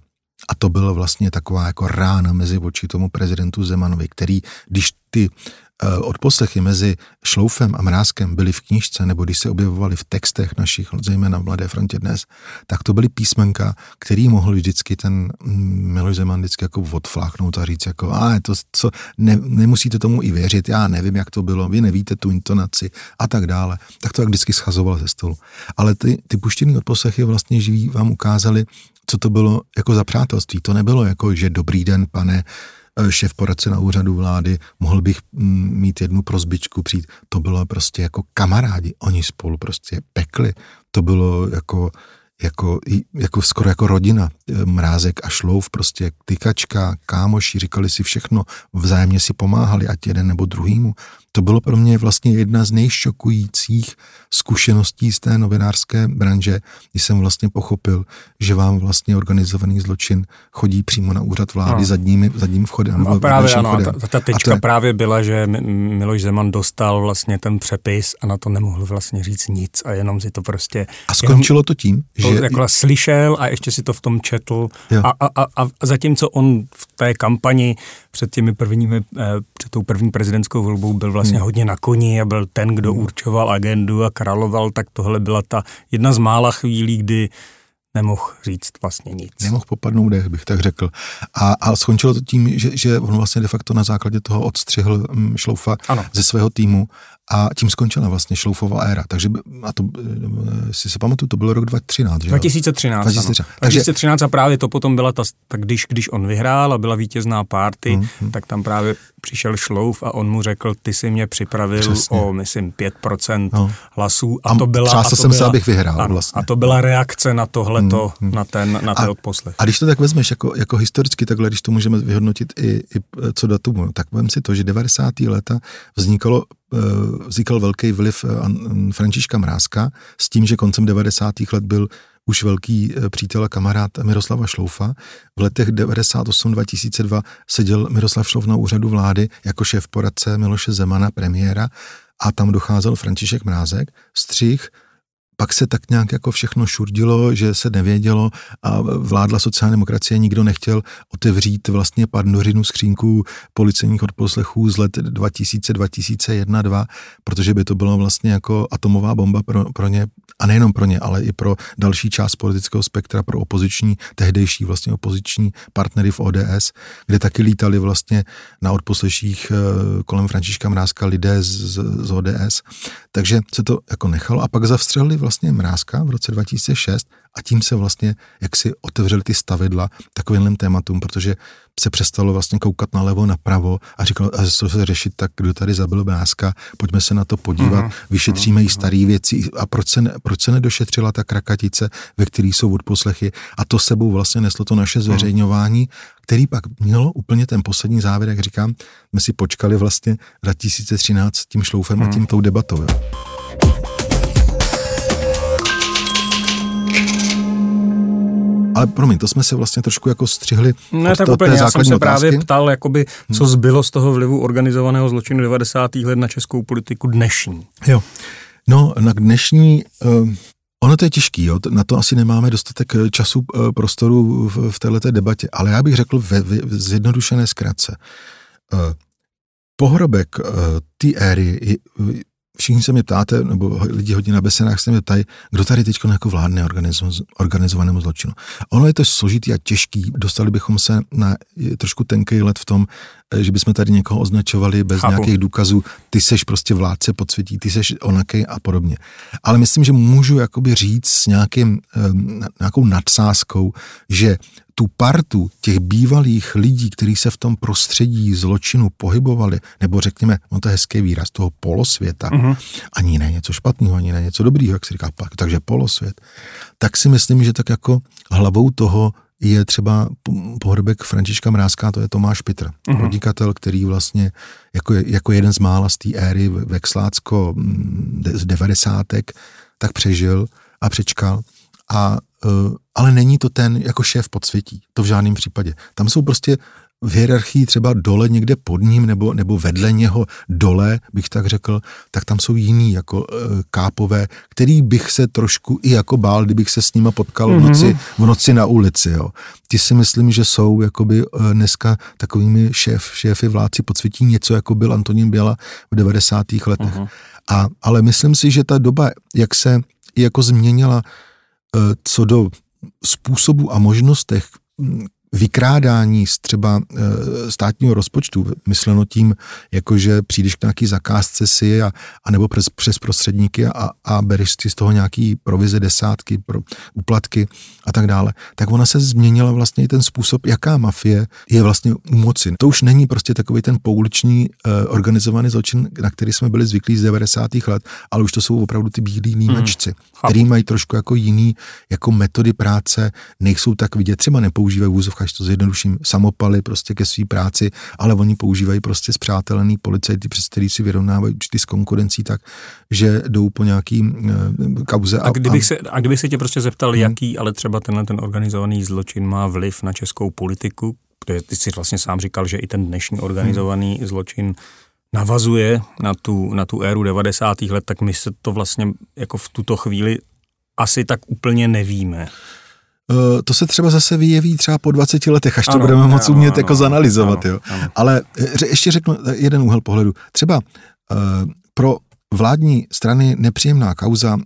A to byla vlastně taková jako rána mezi oči tomu prezidentu Zemanovi, který, když ty Eh, odposlechy mezi Šloufem a Mrázkem byly v knížce, nebo když se objevovaly v textech našich, zejména v Mladé frontě dnes, tak to byly písmenka, který mohl vždycky ten mm, Miloš Zeman vždycky jako odfláknout a říct jako, a to, co, ne, nemusíte tomu i věřit, já nevím, jak to bylo, vy nevíte tu intonaci a tak dále. Tak to jak vždycky schazoval ze stolu. Ale ty, ty puštěný odposlechy vlastně živí vám ukázali, co to bylo jako za přátelství. To nebylo jako, že dobrý den, pane, Eh, šéf poradce na úřadu vlády, mohl bych mm, mít jednu prozbičku přijít. To bylo prostě jako kamarádi, oni spolu prostě pekli. To bylo jako jako, jako skoro jako rodina. Eh, Mrázek a Šlouf, prostě tykačka, kámoši, říkali si všechno, vzájemně si pomáhali, ať jeden nebo druhýmu to bylo pro mě vlastně jedna z nejšokujících zkušeností z té novinářské branže, když jsem vlastně pochopil, že vám vlastně organizovaný zločin chodí přímo na úřad vlády no. zadními, zadním vchodem. No, právě ano, vchodem. ta, ta tečka je... právě byla, že Miloš Zeman dostal vlastně ten přepis a na to nemohl vlastně říct nic a jenom si to prostě... A skončilo to tím, to že... Jako slyšel a ještě si to v tom četl a, a, a, a zatímco on v té kampani před těmi prvními, eh, před tou první prezidentskou volbou byl vlastně hmm. hodně na koni a byl ten, kdo hmm. určoval agendu a královal, tak tohle byla ta jedna z mála chvílí, kdy nemohl říct vlastně nic. Nemohl popadnout dech, bych tak řekl. A, a skončilo to tím, že, že on vlastně de facto na základě toho odstřihl um, Šloufa ano. ze svého týmu a tím skončila vlastně šloufová éra. Takže, a to, eh, si se pamatuju, to byl rok 2013, že 2013, 2013. Ano. 2013 a právě to potom byla ta, tak když, když on vyhrál a byla vítězná párty, hmm, hmm. tak tam právě přišel šlouf a on mu řekl, ty si mě připravil Přesně. o, myslím, 5% no. hlasů. A, a to byla... A to jsem byla, se, abych vyhrál ano, vlastně. A to byla reakce na tohleto, hmm, hmm. na ten, na ten a, odposlech. A když to tak vezmeš jako, jako historicky takhle, když to můžeme vyhodnotit i, i co datumu, tak vem si to, že 90. léta vznikalo Eh, vznikl velký vliv eh, Františka Mrázka s tím, že koncem 90. let byl už velký eh, přítel a kamarád Miroslava Šloufa. V letech 98-2002 seděl Miroslav Šlouf na úřadu vlády jako šéf poradce Miloše Zemana, premiéra, a tam docházel František Mrázek, střih, pak se tak nějak jako všechno šurdilo, že se nevědělo a vládla sociální demokracie, nikdo nechtěl otevřít vlastně pandořinu skřínku policejních odposlechů z let 2000, 2001, 2, protože by to bylo vlastně jako atomová bomba pro, pro ně, a nejenom pro ně, ale i pro další část politického spektra, pro opoziční, tehdejší vlastně opoziční partnery v ODS, kde taky lítali vlastně na odposleších eh, kolem Františka Mrázka lidé z, z, ODS. Takže se to jako nechalo a pak zavstřelili vlastně Mrázka v roce 2006 A tím se vlastně, jak si otevřeli ty stavidla takovým tématům, protože se přestalo vlastně koukat nalevo, napravo a říkalo, a co se řešit, tak kdo tady zabil Bráska, pojďme se na to podívat, uh-huh. vyšetříme uh-huh. i staré věci a proč se, ne, proč se nedošetřila ta krakatice, ve které jsou odposlechy a to sebou vlastně neslo to naše zveřejňování, který pak mělo úplně ten poslední závěr, jak říkám, my si počkali vlastně 2013 tím šloufem uh-huh. a tím tou debatou. Jo. Ale promiň, to jsme se vlastně trošku jako střihli Ne, od tak úplně, já jsem se otázky. právě ptal, jakoby, co hmm. zbylo z toho vlivu organizovaného zločinu 90. let na českou politiku dnešní. Jo, no na dnešní, uh, ono to je těžký, jo? na to asi nemáme dostatek eh, času, uh, prostoru v, v této debatě, ale já bych řekl ve, ve zjednodušené zkratce. Uh, pohrobek uh, té éry všichni se mě ptáte, nebo lidi hodně na besenách se mě ptají, kdo tady teď jako vládne organizovanému zločinu. Ono je to složitý a těžký, dostali bychom se na trošku tenký let v tom, eh, že bychom tady někoho označovali bez Chápu. nějakých důkazů, ty seš prostě vládce podsvětí, ty seš onakej a podobně. Ale myslím, že můžu jakoby říct s nějakým, eh, nějakou nadsázkou, že tu partu těch bývalých lidí, kteří se v tom prostředí zločinu pohybovali, nebo řekněme, on to je hezký výraz, toho polosvěta, uh-huh. ani ne něco špatného, ani ne něco dobrýho, jak se říká, takže polosvět, tak si myslím, že tak jako hlavou toho je třeba pohrbek Františka Mrázka, to je Tomáš Pitr, uh-huh. podnikatel, který vlastně jako, jako jeden z mála z té éry Vexlácko mm, z devadesátek, tak přežil a přečkal a ale není to ten jako šéf podsvětí, to v žádném případě. Tam jsou prostě v hierarchii třeba dole někde pod ním nebo, nebo vedle něho dole, bych tak řekl, tak tam jsou jiný jako e, kápové, který bych se trošku i jako bál, kdybych se s nima potkal mm-hmm. v, noci, mhm. v noci na ulici. Jo. Ti si myslím, že jsou jakoby e, dneska takovými šéf, šéfy vládci podsvětí něco, jako byl Antonín Běla v 90. letech. Mm-hmm. A, ale myslím si, že ta doba, jak se jako změnila co do způsobu a možnostech vykrádání z třeba e, státního rozpočtu, mysleno tím, jakože přijdeš k nějaký zakázce si a, a nebo přes, přes prostředníky a, a bereš si z toho nějaký provize desátky, pro úplatky a tak dále, tak ona se změnila vlastně i ten způsob, jaká mafie je vlastně u moci. To už není prostě takový ten pouliční e, organizovaný zločin, na který jsme byli zvyklí z 90. let, ale už to jsou opravdu ty bílí nímečci, mm, který mají trošku jako jiný jako metody práce, nejsou tak vidět, třeba nepoužívají vůzovka až to zjednoduším, samopaly prostě ke své práci, ale oni používají prostě zpřátelený policajty, přes který si vyrovnávají určitý s konkurencí tak, že jdou po nějaký uh, kauze. A, a, kdybych se, a kdybych se tě prostě zeptal, hmm. jaký ale třeba tenhle ten organizovaný zločin má vliv na českou politiku, protože ty jsi vlastně sám říkal, že i ten dnešní organizovaný hmm. zločin navazuje na tu, na tu éru 90. let, tak my se to vlastně jako v tuto chvíli asi tak úplně nevíme. Uh, to se třeba zase vyjeví třeba po 20 letech, až ano, to budeme moc umět ano, jako zanalizovat. Ano, jo. Ano. Ale eh, ještě řeknu jeden úhel pohledu. Třeba uh, pro vládní strany nepříjemná kauza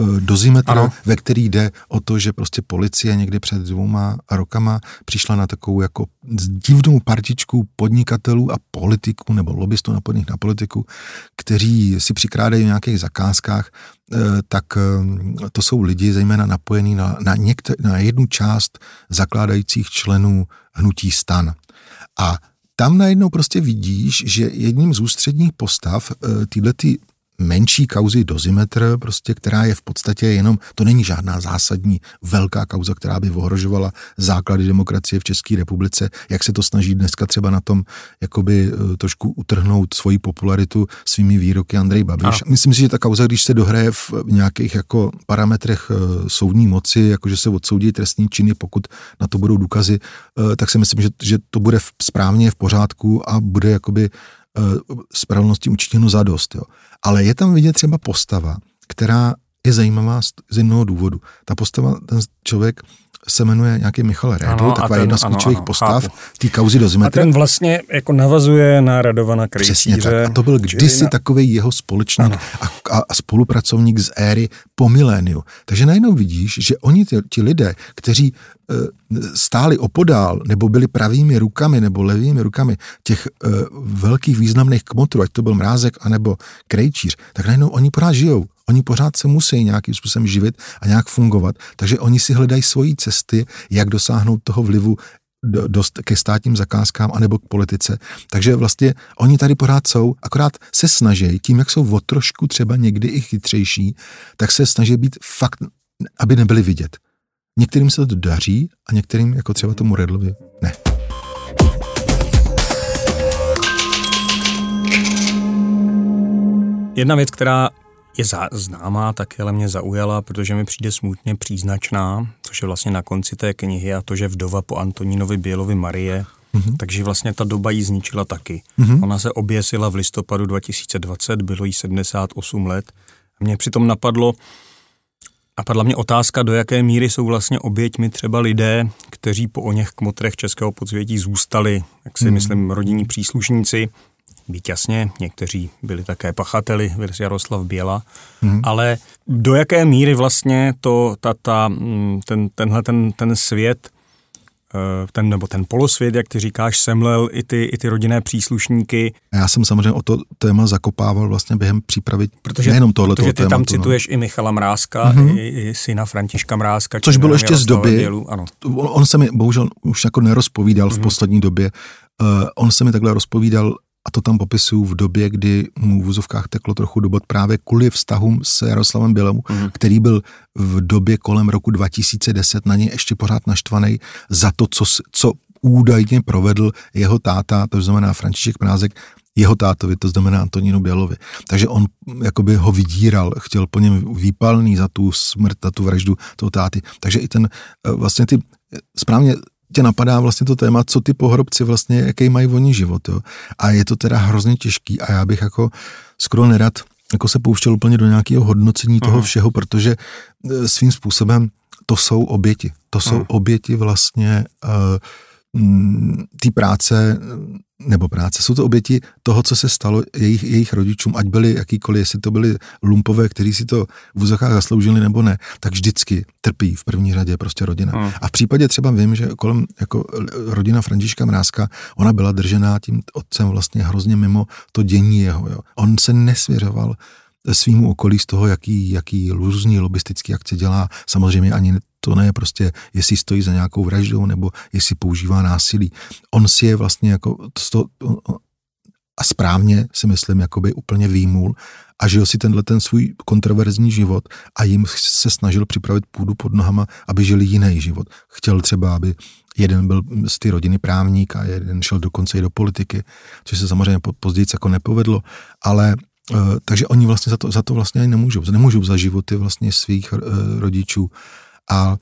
Eh, dozimetr, ano. ve který jde o to, že prostě policie někdy před dvouma rokama přišla na takovou jako divnou partičku podnikatelů a politiků nebo lobbystů napojených na politiku, kteří si přikrádají v nějakých zakázkách, eh, tak eh, to jsou lidi zejména napojení na, na, některé, na jednu část zakládajících členů hnutí stan. A tam najednou prostě vidíš, že jedním z ústředních postav tyhle ty menší kauzy dozimetr, prostě, která je v podstatě jenom, to není žádná zásadní velká kauza, která by ohrožovala základy demokracie v České republice, jak se to snaží dneska třeba na tom jakoby eh, trošku utrhnout svoji popularitu svými výroky Andrej Babiš. A. Myslím si, že ta kauza, když se dohraje v nějakých jako parametrech eh, soudní moci, jakože se odsoudí trestní činy, pokud na to budou důkazy, eh, tak si myslím, že, že to bude správně v pořádku a bude jakoby spravedlnosti učiněno za dost. Jo. Ale je tam vidět třeba postava, která je zajímavá z jednoho důvodu. Ta postava, ten člověk se jmenuje nějaký Michal Rédl, taková ten, jedna z klíčových postav té kauzy dozimetra. A ten vlastně jako navazuje na Radovana Krejčíře. Přesně tak. A to byl kdysi na... takový jeho společník a, a, a spolupracovník z éry po miléniu. Takže najednou vidíš, že oni, ti, ti lidé, kteří e, stáli opodál, nebo byli pravými rukami, nebo levými rukami těch e, velkých významných kmotrů, ať to byl Mrázek, anebo Krejčíř, tak najednou oni pořád žijou Oni pořád se musí nějakým způsobem živit a nějak fungovat, takže oni si hledají svoji cesty, jak dosáhnout toho vlivu dost ke státním zakázkám anebo k politice. Takže vlastně oni tady pořád jsou, akorát se snaží, tím, jak jsou o trošku třeba někdy i chytřejší, tak se snaží být fakt, aby nebyli vidět. Některým se to daří a některým, jako třeba tomu Redlovi, ne. Jedna věc, která je za, známá, tak ale mě zaujala, protože mi přijde smutně příznačná, což je vlastně na konci té knihy a to, že vdova po Antonínovi Bělovi Marie, mm-hmm. takže vlastně ta doba ji zničila taky. Mm-hmm. Ona se oběsila v listopadu 2020, bylo jí 78 let. A mě přitom napadlo, Napadla mě otázka, do jaké míry jsou vlastně oběťmi třeba lidé, kteří po o něch kmotrech českého podsvětí zůstali, jak si mm. myslím, rodinní příslušníci, být jasně, někteří byli také pachateli, Jaroslav Běla, hmm. ale do jaké míry vlastně to, ta, ta, mm, ten, tenhle ten, ten svět, eh, ten, nebo ten polosvět, jak ty říkáš, semlel i ty, i ty rodinné příslušníky. Já jsem samozřejmě o to téma zakopával vlastně během přípravy protože, nejenom tohle Protože ty tématu, tam no. cituješ no. i Michala Mrázka, mm-hmm. i, i syna Františka Mrázka. Což bylo ještě z doby, Bělu, ano. on se mi bohužel už jako nerozpovídal mm-hmm. v mhm. poslední době, uh, on se mi takhle rozpovídal to tam popisuju v době, kdy mu v úzovkách teklo trochu do bod právě kvůli vztahům s Jaroslavem Bělemu, mm. který byl v době kolem roku 2010 na něj ještě pořád naštvaný za to, co, co údajně provedl jeho táta, to znamená František Mrázek, jeho tátovi, to znamená Antonínu Bělovi. Takže on jakoby ho vydíral, chtěl po něm výpalný za tu smrt, za tu vraždu toho táty. Takže i ten, eh, vlastně ty správně tě napadá vlastně to téma, co ty pohrobci vlastně, jaký mají oni život. Jo? A je to teda hrozně těžký a já bych jako skoro nerad jako se pouštěl úplně do nějakého hodnocení toho uh-huh. všeho, protože e, svým způsobem to jsou oběti. To jsou uh-huh. oběti vlastně uh, té práce nebo práce. Jsou to oběti toho, co se stalo jejich, jejich rodičům, ať byli jakýkoliv, jestli to byli lumpové, kteří si to v úzokách zasloužili nebo ne, tak vždycky trpí v první řadě prostě rodina. Hmm. A v případě třeba vím, že kolem jako rodina Františka Mrázka, ona byla držená tím otcem vlastně hrozně mimo to dění jeho. Jo. On se nesvěřoval svýmu okolí z toho, jaký, jaký různý lobistický akce dělá. Samozřejmě ani to ne prostě, jestli stojí za nějakou vraždou nebo jestli používá násilí. On si je vlastně jako to, a správně si myslím, jakoby úplně výmul a žil si tenhle ten svůj kontroverzní život a jim se snažil připravit půdu pod nohama, aby žili jiný život. Chtěl třeba, aby jeden byl z té rodiny právník a jeden šel dokonce i do politiky, což se samozřejmě později jako nepovedlo, ale Uh, takže oni vlastně za to, za to vlastně ani nemůžou. Nemůžou za životy vlastně svých uh, rodičů. A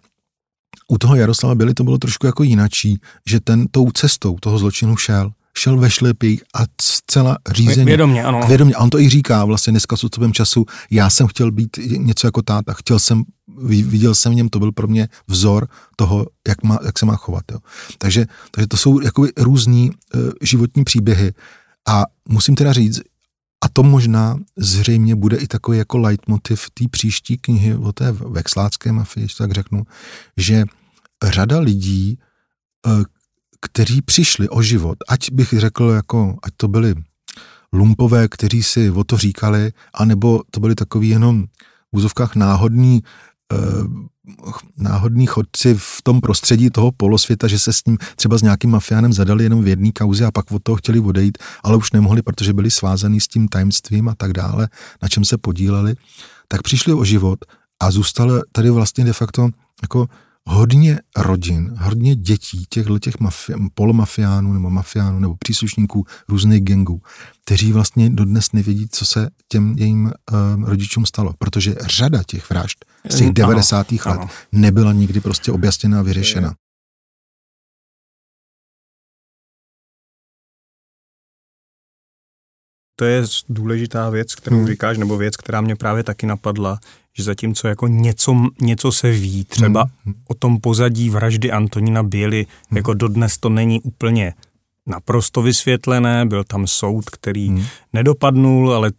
u toho Jaroslava Byli to bylo trošku jako jinačí, že ten tou cestou toho zločinu šel. Šel ve šlepích a zcela řízeně. Vědomě, ano. Vědomě. A on to i říká vlastně dneska s odstupem času. Já jsem chtěl být něco jako táta. Chtěl jsem, viděl jsem v něm, to byl pro mě vzor toho, jak, má, jak se má chovat. Jo. Takže, takže to jsou jakoby různý uh, životní příběhy. A musím teda říct, a to možná zřejmě bude i takový jako leitmotiv té příští knihy o té vexlácké mafii, tak řeknu, že řada lidí, eh, kteří přišli o život, ať bych řekl, jako, ať to byli lumpové, kteří si o to říkali, anebo to byli takový jenom v úzovkách náhodní náhodní chodci v tom prostředí toho polosvěta, že se s ním třeba s nějakým mafiánem zadali jenom v jedné kauze a pak od toho chtěli odejít, ale už nemohli, protože byli svázaní s tím tajemstvím a tak dále, na čem se podíleli, tak přišli o život a zůstali tady vlastně de facto jako hodně rodin, hodně dětí těchto těch mafi- polomafiánů nebo mafiánů nebo příslušníků různých gangů, kteří vlastně dodnes nevědí, co se těm jejím uh, rodičům stalo, protože řada těch vražd z těch 90. Ano, let ano. nebyla nikdy prostě objasněna a vyřešena. To je důležitá věc, kterou hmm. říkáš, nebo věc, která mě právě taky napadla, že zatímco jako něco, něco se ví, třeba hmm. o tom pozadí vraždy Antonína Běly, hmm. jako dodnes to není úplně naprosto vysvětlené, byl tam soud, který hmm. nedopadnul, ale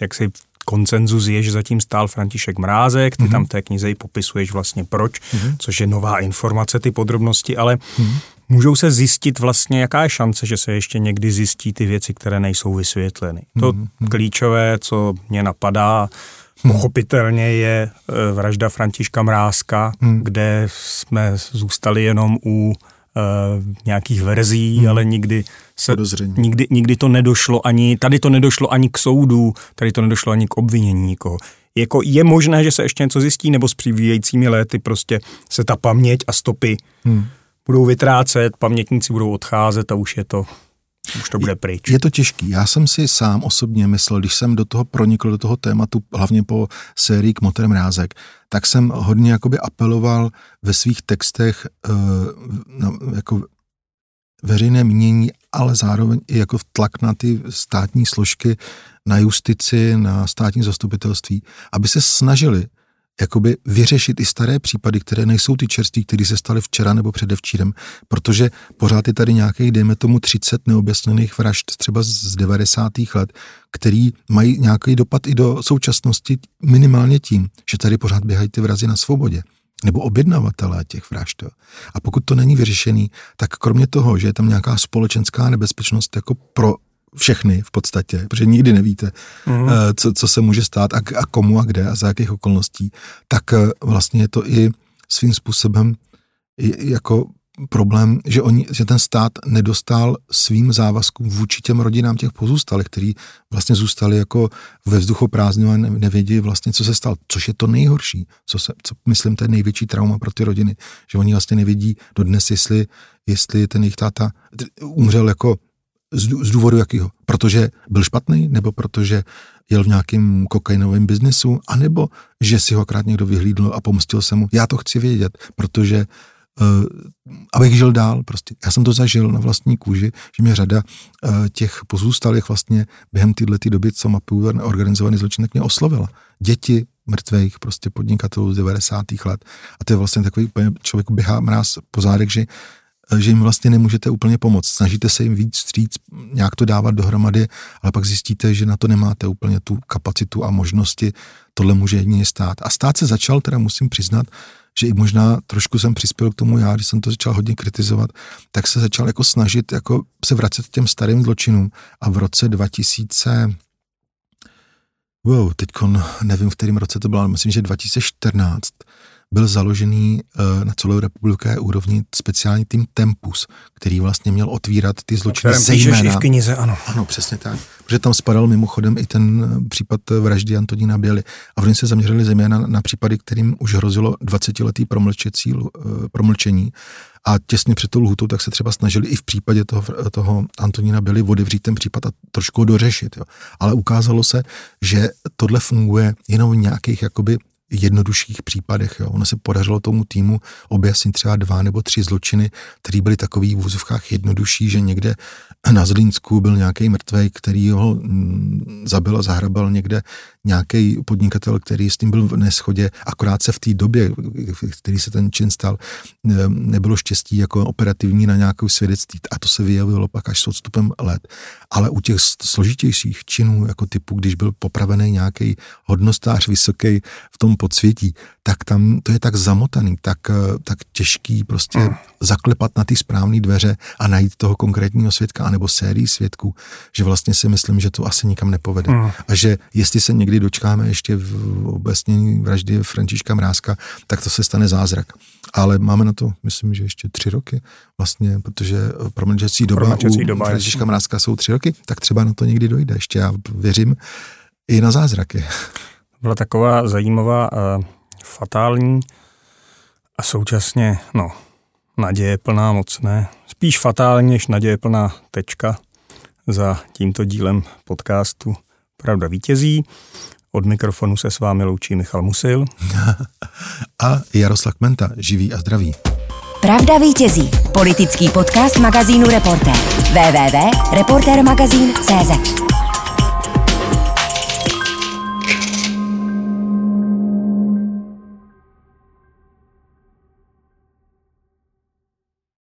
jak si koncenzus je, že zatím stál František Mrázek, ty mm-hmm. tam té knize i popisuješ vlastně proč, mm-hmm. což je nová informace, ty podrobnosti, ale mm-hmm. můžou se zjistit vlastně, jaká je šance, že se ještě někdy zjistí ty věci, které nejsou vysvětleny. To mm-hmm. klíčové, co mě napadá, Pochopitelně je e, vražda Františka Mrázka, hmm. kde jsme zůstali jenom u uh, nějakých verzí, hmm. ale nikdy se, nikdy, nikdy to nedošlo ani, tady to nedošlo ani k soudu, tady to nedošlo ani k obvinění nikoho. Jako je možné, že se ještě něco zjistí, nebo s přivíjejícími léty prostě se ta paměť a stopy hmm. budou vytrácet, pamětníci budou odcházet a už je to už to bude pryč. Je to těžký. Já jsem si sám osobně myslel, když jsem do toho pronikl, do toho tématu, hlavně po sérii k Motor Mrázek, tak jsem hodně jakoby apeloval ve svých textech uh, na, jako veřejné mínění, ale zároveň i jako tlak na ty státní složky, na justici, na státní zastupitelství, aby se snažili jakoby vyřešit i staré případy, které nejsou ty čerství, které se staly včera nebo předevčírem, protože pořád je tady nějakých, dejme tomu, 30 neobjasněných vražd třeba z 90. let, který mají nějaký dopad i do současnosti minimálně tím, že tady pořád běhají ty vrazy na svobodě nebo objednavatelé těch vražd. A pokud to není vyřešený, tak kromě toho, že je tam nějaká společenská nebezpečnost jako pro všechny v podstatě, protože nikdy nevíte, mm. co, co se může stát a, a komu a kde a za jakých okolností, tak eh, vlastně je to i svým způsobem jako problém, že, oni, že ten stát nedostal svým závazkům vůči těm rodinám těch pozůstalých, který vlastně zůstali jako ve vzduchu prázdnou a nevědí vlastně, co se stalo, což je to nejhorší, co, se, co myslím, to je největší trauma pro ty rodiny, že oni vlastně nevědí dodnes, jestli, jestli ten jejich táta umřel jako z, z důvodu jakýho? Protože byl špatný, nebo protože jel v nějakém kokainovém biznesu, anebo že si ho akrát někdo vyhlídl a pomstil se mu. Já to chci vědět, protože uh, abych žil dál prostě. Já jsem to zažil na vlastní kůži, že mě řada uh, těch pozůstalých vlastně během téhle doby, co mapují organizovaný zločin, mě oslovila. Děti mrtvých prostě podnikatelů z 90. let. A to je vlastně takový, člověk běhá mráz po zádech, že že jim vlastně nemůžete úplně pomoct. Snažíte se jim víc stříc, nějak to dávat dohromady, ale pak zjistíte, že na to nemáte úplně tu kapacitu a možnosti. Tohle může jedině stát. A stát se začal, teda musím přiznat, že i možná trošku jsem přispěl k tomu já, když jsem to začal hodně kritizovat, tak se začal jako snažit jako se vracet k těm starým zločinům a v roce 2000 wow, teď nevím, v kterém roce to bylo, ale myslím, že 2014 byl založený uh, na celou republiké úrovni speciální tým Tempus, který vlastně měl otvírat ty zločiny zejména. i v knize, ano. Ano, přesně tak. Protože tam spadal mimochodem i ten eh, případ vraždy Antonína Běly. A oni se zaměřili zejména na, případy, kterým už hrozilo 20-letý promlčecí, promlčení. A těsně před tou lhutou tak se třeba snažili i v případě toho, toho Antonína Běly odevřít ten případ a trošku ho dořešit. Jo. Ale ukázalo se, že tohle funguje jenom v nějakých jakoby jednodušších případech. Jo. Ono se podařilo tomu týmu objasnit třeba dva nebo tři zločiny, které byly takový v úzovkách jednodušší, že někde na Zlínsku byl nějaký mrtvej, který ho mm, zabil a zahrabal někde nějaký podnikatel, který s tím byl v neschodě, akorát se v té době, v který se ten čin stal, nebylo štěstí jako operativní na nějakou svědectví a to se vyjevilo pak až s odstupem let. Ale u těch složitějších činů, jako typu, když byl popravený nějaký hodnostář vysoký v tom podsvětí, tak tam to je tak zamotaný, tak, tak těžký prostě mm. zaklepat na ty správné dveře a najít toho konkrétního svědka, anebo sérii svědků, že vlastně si myslím, že to asi nikam nepovede. Mm. A že jestli se někdy dočkáme ještě v obecnění vraždy Františka Mrázka, tak to se stane zázrak. Ale máme na to, myslím, že ještě tři roky vlastně, protože promlčecí doba promlčecí u Františka Mrázka jsou tři roky, tak třeba na to někdy dojde. Ještě já věřím i na zázraky. Byla taková zajímavá, uh, fatální a současně, no, naděje plná moc ne. Spíš fatální než naděje plná tečka za tímto dílem podcastu Pravda vítězí. Od mikrofonu se s vámi loučí Michal Musil. a Jaroslav Menta, živý a zdravý. Pravda vítězí. Politický podcast magazínu Reportér. www.reportermagazín.cz